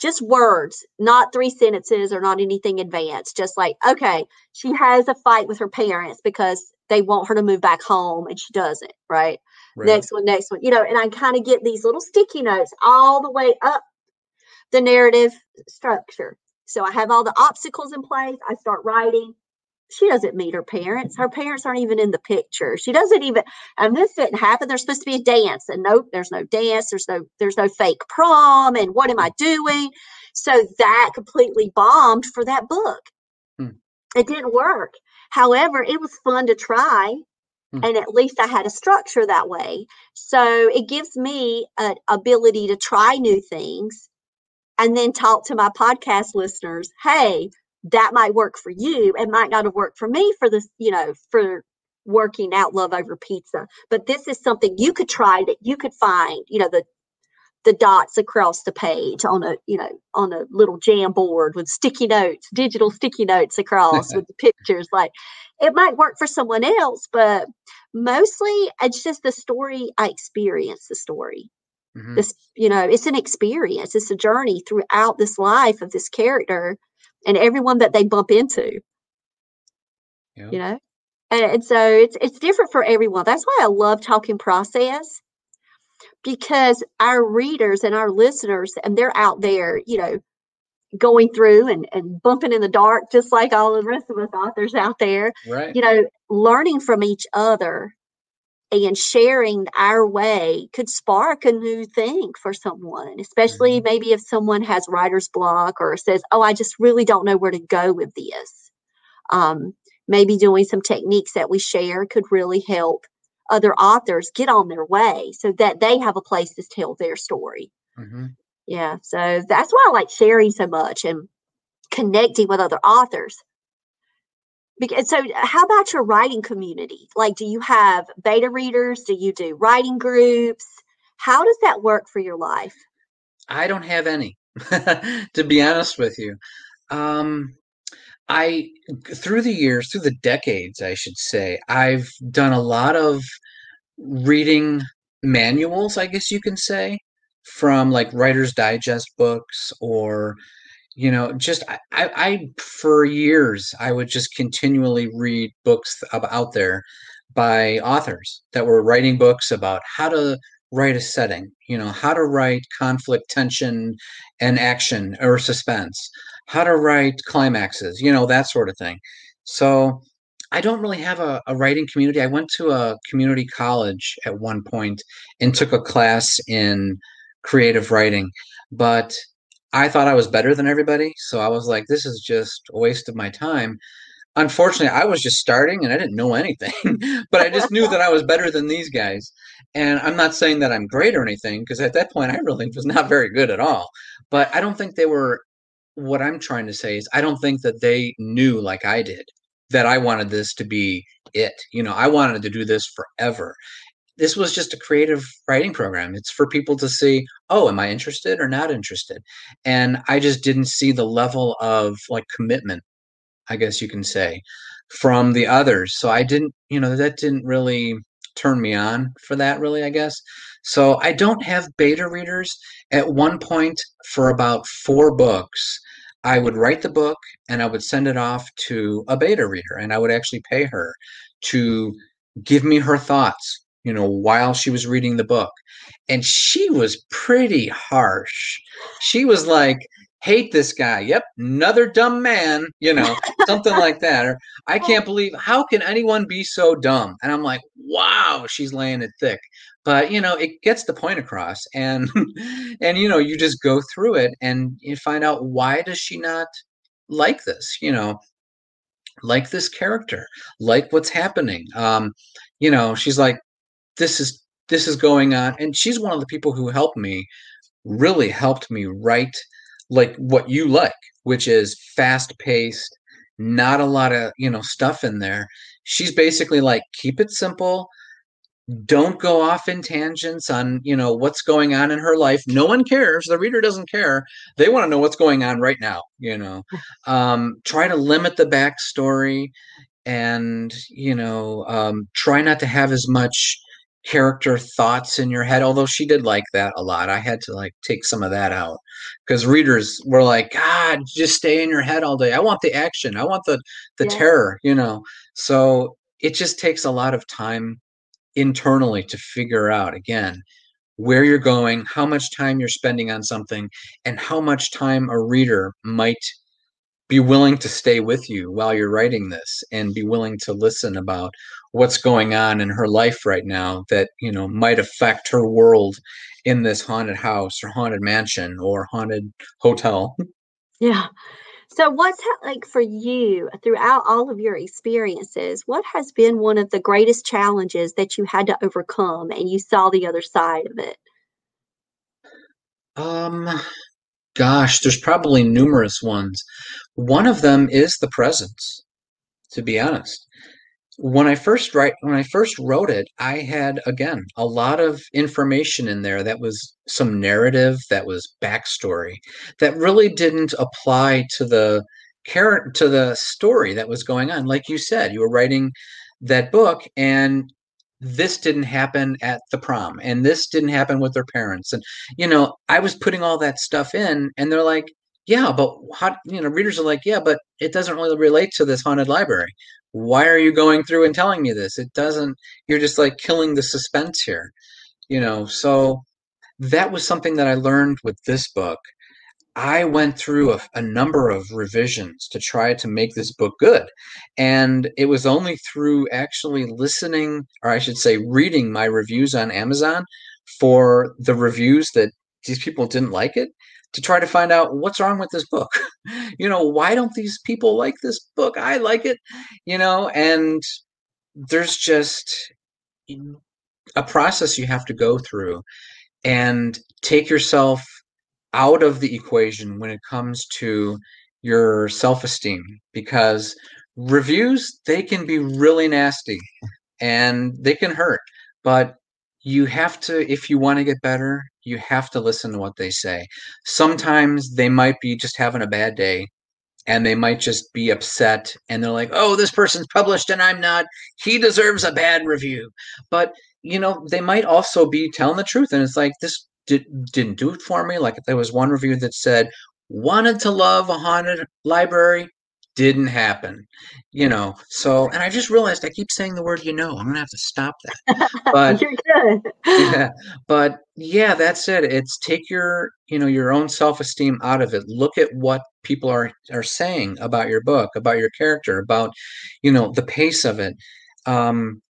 just words, not three sentences or not anything advanced. Just like, okay, she has a fight with her parents because they want her to move back home and she doesn't, right? Right. Next one, next one. You know, and I kind of get these little sticky notes all the way up the narrative structure. So I have all the obstacles in place. I start writing. She doesn't meet her parents. Her parents aren't even in the picture. She doesn't even, and this didn't happen. There's supposed to be a dance, and nope, there's no dance. There's no, there's no fake prom. And what am I doing? So that completely bombed for that book. Hmm. It didn't work. However, it was fun to try. Hmm. And at least I had a structure that way. So it gives me an ability to try new things and then talk to my podcast listeners hey that might work for you it might not have worked for me for this you know for working out love over pizza but this is something you could try that you could find you know the the dots across the page on a you know on a little Jamboard with sticky notes digital sticky notes across with the pictures like it might work for someone else but mostly it's just the story i experience the story Mhm. this you know it's an experience it's a journey throughout this life of this character and everyone that they bump into Yeah. you know and, and so it's it's different for everyone that's why i love talking process because our readers and our listeners and they're out there you know going through and, and bumping in the dark just like all the rest of us authors out there Right. you know learning from each other and sharing our way could spark a new thing for someone, especially maybe if someone has writer's block or says, Oh, I just really don't know where to go with this. Um, maybe doing some techniques that we share could really help other authors get on their way so that they have a place to tell their story. hmm Yeah. So that's why I like sharing so much and connecting with other authors. Because, so how about your writing community? Like, do you have beta readers? Do you do writing groups? How does that work for your life? I don't have any, to be honest with you. Um, I through the years, through the decades, I should say, I've done a lot of reading manuals, I guess you can say, from like Writer's Digest books or you know just I, I, for years i would just continually read books out there by authors that were writing books about how to write a setting you know how to write conflict tension and action or suspense how to write climaxes you know that sort of thing. So i don't really have a, a writing community. I went to a community college at one point and took a class in creative writing but i thought i was better than everybody so i was like this is just a waste of my time. Unfortunately i was just starting and i didn't know anything but i just knew that i was better than these guys. And i'm not saying that i'm great or anything because at that point i really was not very good at all. But i don't think they were what i'm trying to say is i don't think that they knew like i did that i wanted this to be it you know i wanted to do this forever this was just a creative writing program it's for people to see oh am i interested or not interested and i just didn't see the level of like commitment I guess you can say, from the others. So I didn't, you know, that didn't really turn me on for that, really, I guess. So I don't have beta readers. At one point, for about four books, I would write the book and I would send it off to a beta reader, and I would actually pay her to give me her thoughts, you know, while she was reading the book. And she was pretty harsh. She was like, hate this guy. Yep, another dumb man, you know, something like that. Or I can't believe how can anyone be so dumb? And I'm like, wow, she's laying it thick. But you know, it gets the point across, and and you know, you just go through it and you find out why does she not like this? You know, like this character, like what's happening. Um, you know, she's like, this is this is going on, and she's one of the people who helped me, really helped me write like what you like, which is fast paced, not a lot of, you know, stuff in there. She's basically like, keep it simple. Don't go off in tangents on, you know, what's going on in her life. No one cares. The reader doesn't care. They want to know what's going on right now, you know. Um, try to limit the backstory and, you know, um, try not to have as much character thoughts in your head although she did like that a lot i had to like take some of that out because readers were like god just stay in your head all day i want the action i want the the yeah. terror you know so it just takes a lot of time internally to figure out again where you're going how much time you're spending on something and how much time a reader might be willing to stay with you while you're writing this and be willing to listen about what's going on in her life right now that you know might affect her world in this haunted house or haunted mansion or haunted hotel. Yeah. So what's that like for you throughout all of your experiences what has been one of the greatest challenges that you had to overcome and you saw the other side of it? Um gosh there's probably numerous ones. One of them is the presence to be honest when I first write when I first wrote it, I had again a lot of information in there that was some narrative, that was backstory, that really didn't apply to the character to the story that was going on. Like you said, you were writing that book and this didn't happen at the prom and this didn't happen with their parents and you know i was putting all that stuff in and they're like yeah but how you know readers are like yeah but it doesn't really relate to this haunted library why are you going through and telling me this? It doesn't you're just like killing the suspense here you know? So that was something that i learned with this book. I went through a, a, number of revisions to try to make this book good and it was only through actually listening or i should say reading my reviews on amazon for the reviews that these people didn't like it to try to find out what's wrong with this book. you know, why don't these people like this book? I like it, you know, and there's just a process you have to go through and take yourself out of the equation when it comes to your self-esteem because reviews they can be really nasty and they can hurt but you have to if you want to get better you have to listen to what they say. Sometimes they might be just having a bad day and they might just be upset and they're like oh this person's published and i'm not. He deserves a bad review. But you know they might also be telling the truth and it's like this did, didn't do it for me. Like there was one review that said wanted to love a haunted library didn't happen you know so and i just realized i keep saying the word you know i'm gonna have to stop that. But You're good. yeah but yeah that's it it's take your you know your own self-esteem out of it. Look at what people are are saying about your book about your character about you know the pace of it. Um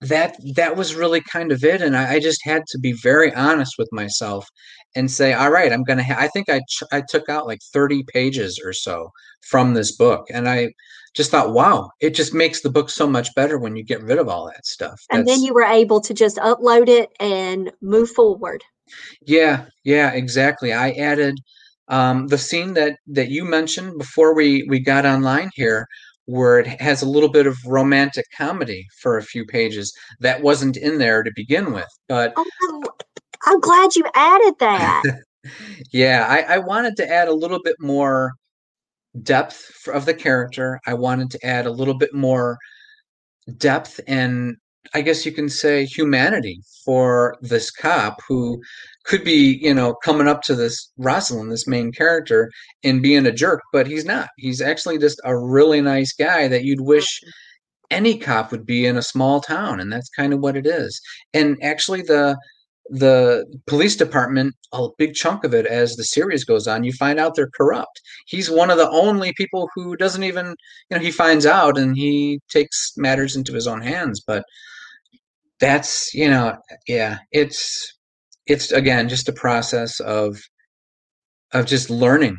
that that was really kind of it and I, I just had to be very honest with myself and say all right i'm gonna ha-. i think i ch- i took out like 30 pages or so from this book and i just thought wow it just makes the book so much better when you get rid of all that stuff And then you were able to just upload it and move forward. yeah yeah exactly i added um the scene that that you mentioned before we we got online here where it has a little bit of romantic comedy for a few pages that wasn't in there to begin with but Oh, I'm- glad you added that. yeah I, I wanted to add a little bit more depth of the character. I wanted to add a little bit more depth and i guess you can say humanity for this cop who could be you know coming up to this rosalind this main character and being a jerk but he's not. He's actually just a really nice guy that you'd wish any cop would be in a small town and that's kind of what it is. And actually the the police department a big chunk of it as the series goes on you find out they're corrupt he's one of the only people who doesn't even you know he finds out and he takes matters into his own hands but that's you know yeah it's it's again just a process of of just learning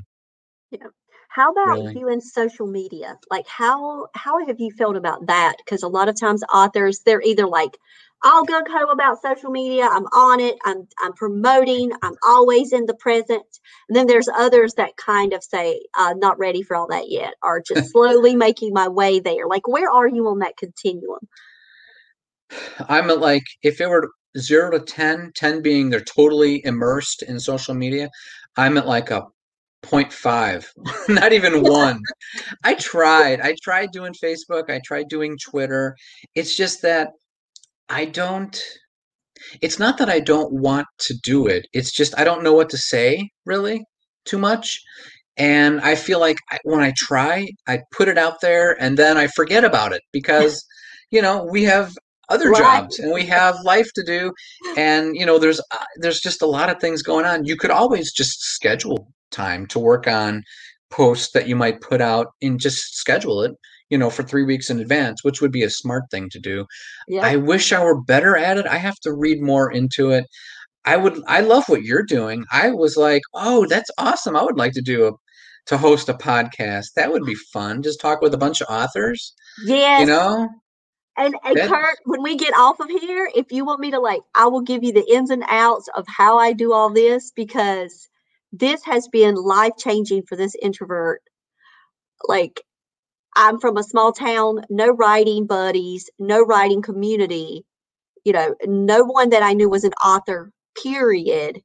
Yeah. How about Really? you in social media? Like how how have you felt about that? Because a lot of times authors they're either like all gung ho about social media. I'm on it. I'm I'm promoting. I'm always in the present. And then there's others that kind of say, uh, not ready for all that yet, or just slowly making my way there. Like where are you on that continuum? I'm at like if it were zero to 10, 10 being they're totally immersed in social media, I'm at like a 0.5, not even one. I tried. I tried doing Facebook. I tried doing Twitter. It's just that I don't. It's not that I don't want to do it. It's just I don't know what to say really too much. And I feel like I, when I try, I put it out there and then I forget about it because, you know, we have other Right. jobs and we have life to do and you know there's uh, there's just a lot of things going on you could always just schedule time to work on posts that you might put out and just schedule it you know for 3 weeks in advance which would be a smart thing to do. Yeah. i wish i were better at it. I have to read more into it. I would i love what you're doing. I was like oh that's awesome. I would like to do a to host a podcast. That would be fun. Just talk with a bunch of authors Yeah. you know? And, and Kurt, when we get off of here, if you want me to like, I will give you the ins and outs of how I do all this because this has been life changing for this introvert. Like, I'm from a small town, no writing buddies, no writing community, you know, no one that I knew was an author, period.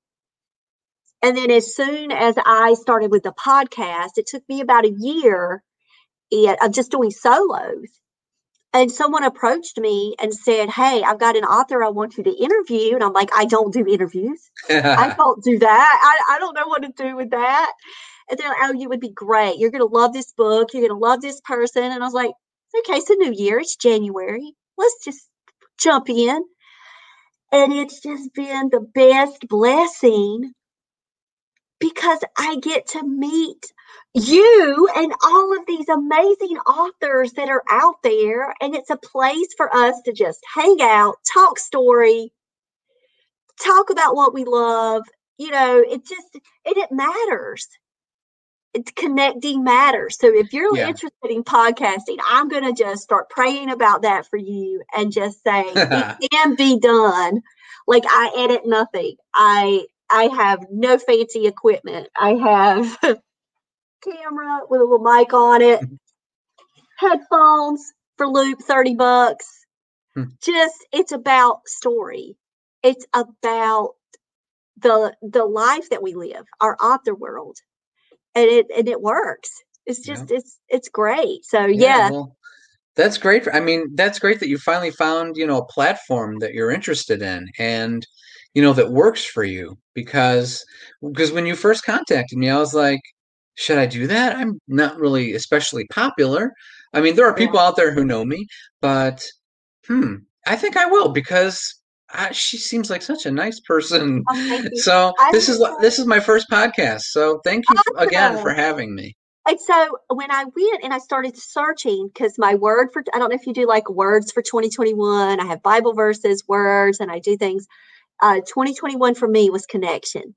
And then as soon as I started with the podcast, it took me about a year eh, of just doing solos and someone approached me and said, Hey, I've got an author I want you to interview. And I'm like, I don't do interviews. I don't do that. I, I don't know what to do with that. And they're like, Oh, you would be great. You're going to love this book. You're going to love this person. And I was like, Okay, it's a new year. It's January. Let's just jump in. And it's just been the best blessing because I get to meet you and all of these amazing authors that are out there. And it's a place for us to just hang out, talk story, talk about what we love. You know, it just, and it matters. It's connecting matters. So if you're Yeah. interested in podcasting, I'm going to just start praying about that for you and just say it can be done. Like I edit nothing. I I have no fancy equipment. I have camera with a little mic on it, headphones for loop 30 bucks. Hmm. Just it's about story. it's about the the life that we live, our author world. And it and it works. It's Yeah. just it's it's great. So yeah, well, that's great. I mean, that's great that you finally found, you know, a platform that you're interested in and, you know, that works for you because because when you first contacted me, I was like, should I do that? I'm not really especially popular. I mean, there are Yeah. people out there who know me, but hmm, I think I will because I, she seems like such a nice person. Oh. So I this is this is my first podcast. So thank you f- again for having me. And so when I went and I started searching, because my word for I don't know if you do like words for 2021. I have Bible verses, words, and I do things. Uh, 2021 for me was connection.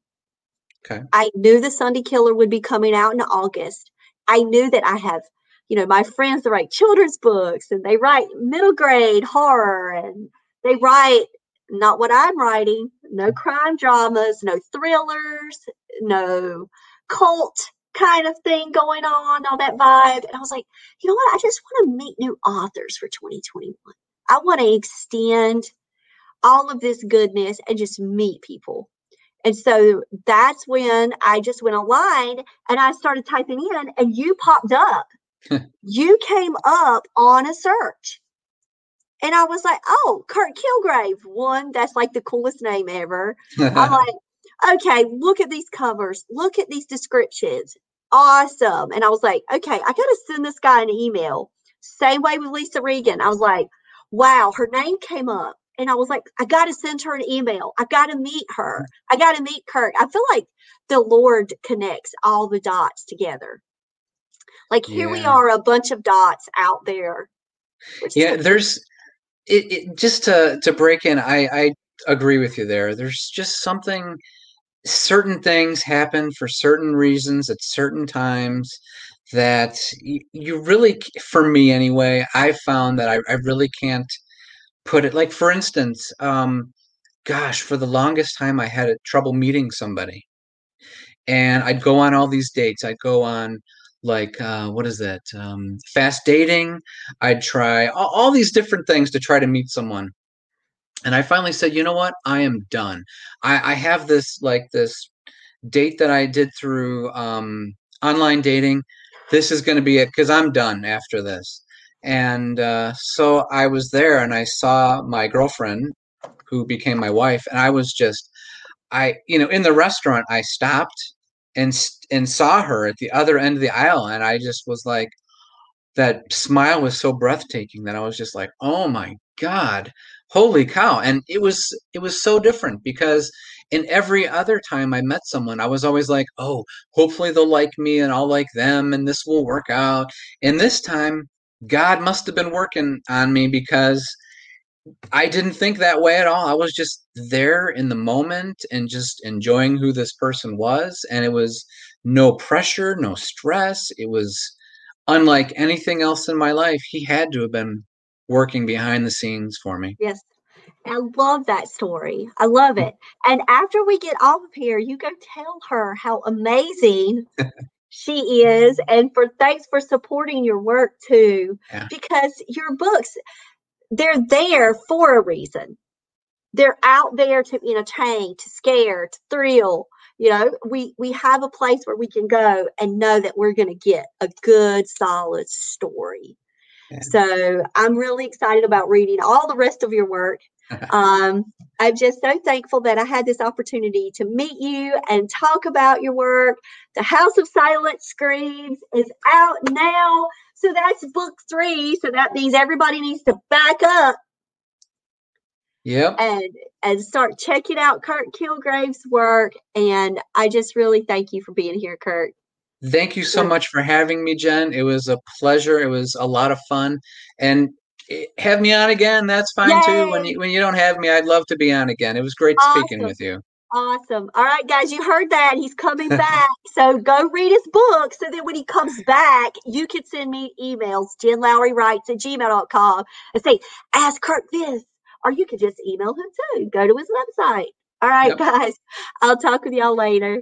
Okay. I knew the Sunday Killer would be coming out in August. I knew that I have, you know, my friends that write children's books and they write middle grade horror and they write not what I'm writing, no crime dramas, no thrillers, no cult kind of thing going on, all that vibe. And I was like, you know what? I just want to meet new authors for 2021. I want to extend all of this goodness and just meet people. And so that's when I just went online and I started typing in, and you popped up. you came up on a search. And I was like, oh, Kurt Kilgrave, one, that's like the coolest name ever. I'm like, okay, look at these covers, look at these descriptions. Awesome. And I was like, okay, I got to send this guy an email. Same way with Lisa Regan. I was like, wow, her name came up. And I was like, I got to send her an email. I got to meet her. Mm. I got to meet Kirk. I feel like the Lord connects all the dots together. Like here we are, a bunch of dots out there. yeah there's it, it just to to break in i i agree with you there there's just something certain things happen for certain reasons at certain times that you really for me anyway i found that i, I really can't put it like for instance um gosh for the longest time i had a, trouble meeting somebody and I'd go on all these dates. I'd go on like uh, what is that? Um, fast dating. I'd try all, all these different things to try to meet someone. And I finally said, you know what? I am done. I, I have this like this date that I did through um, online dating. This is going to be it because I'm done after this. And uh, so I was there and I saw my girlfriend who became my wife, and I was just I, you know, in the restaurant, I stopped and and saw her at the other end of the aisle, and I just was like, that smile was so breathtaking that I was just like, oh my god, holy cow! And it was it was so different because in every other time I met someone, I was always like, oh, hopefully they'll like me and I'll like them, and this will work out. And this time, God must have been working on me because I didn't think that way at all. I was just there in the moment and just enjoying who this person was. And it was no pressure, no stress. It was unlike anything else in my life. He had to have been working behind the scenes for me. Yes. I love that story. I love mm. it. And after we get off of here, you go tell her how amazing she is. And for thanks for supporting your work too. Yeah. Because your books, they're there for a reason. They're out there to entertain, to scare, to thrill. You know, we we have a place where we can go and know that we're going to get a good, solid story. Yeah. So I'm really excited about reading all the rest of your work. um, I'm just so thankful that I had this opportunity to meet you and talk about your work. The House of Silent Screams is out now. So that's book three. So that means everybody needs to back up Yep. and and start checking out Kurt Kilgrave's work. And I just really thank you for being here, Kurt. Thank you so much for having me, Jen. It was a pleasure. It was a lot of fun. And eh, have me on again. That's fine too. When you when you don't have me, I'd love to be on again. It was great speaking with you. Awesome. All right, guys, you heard that. He's coming back. so go read his book so that when he comes back, you can send me emails, Jen Lowry writes at gmail.com and say, ask Kirk this. Or you can just email him too. Go to his website. All right, Yep. guys. I'll talk with y'all later.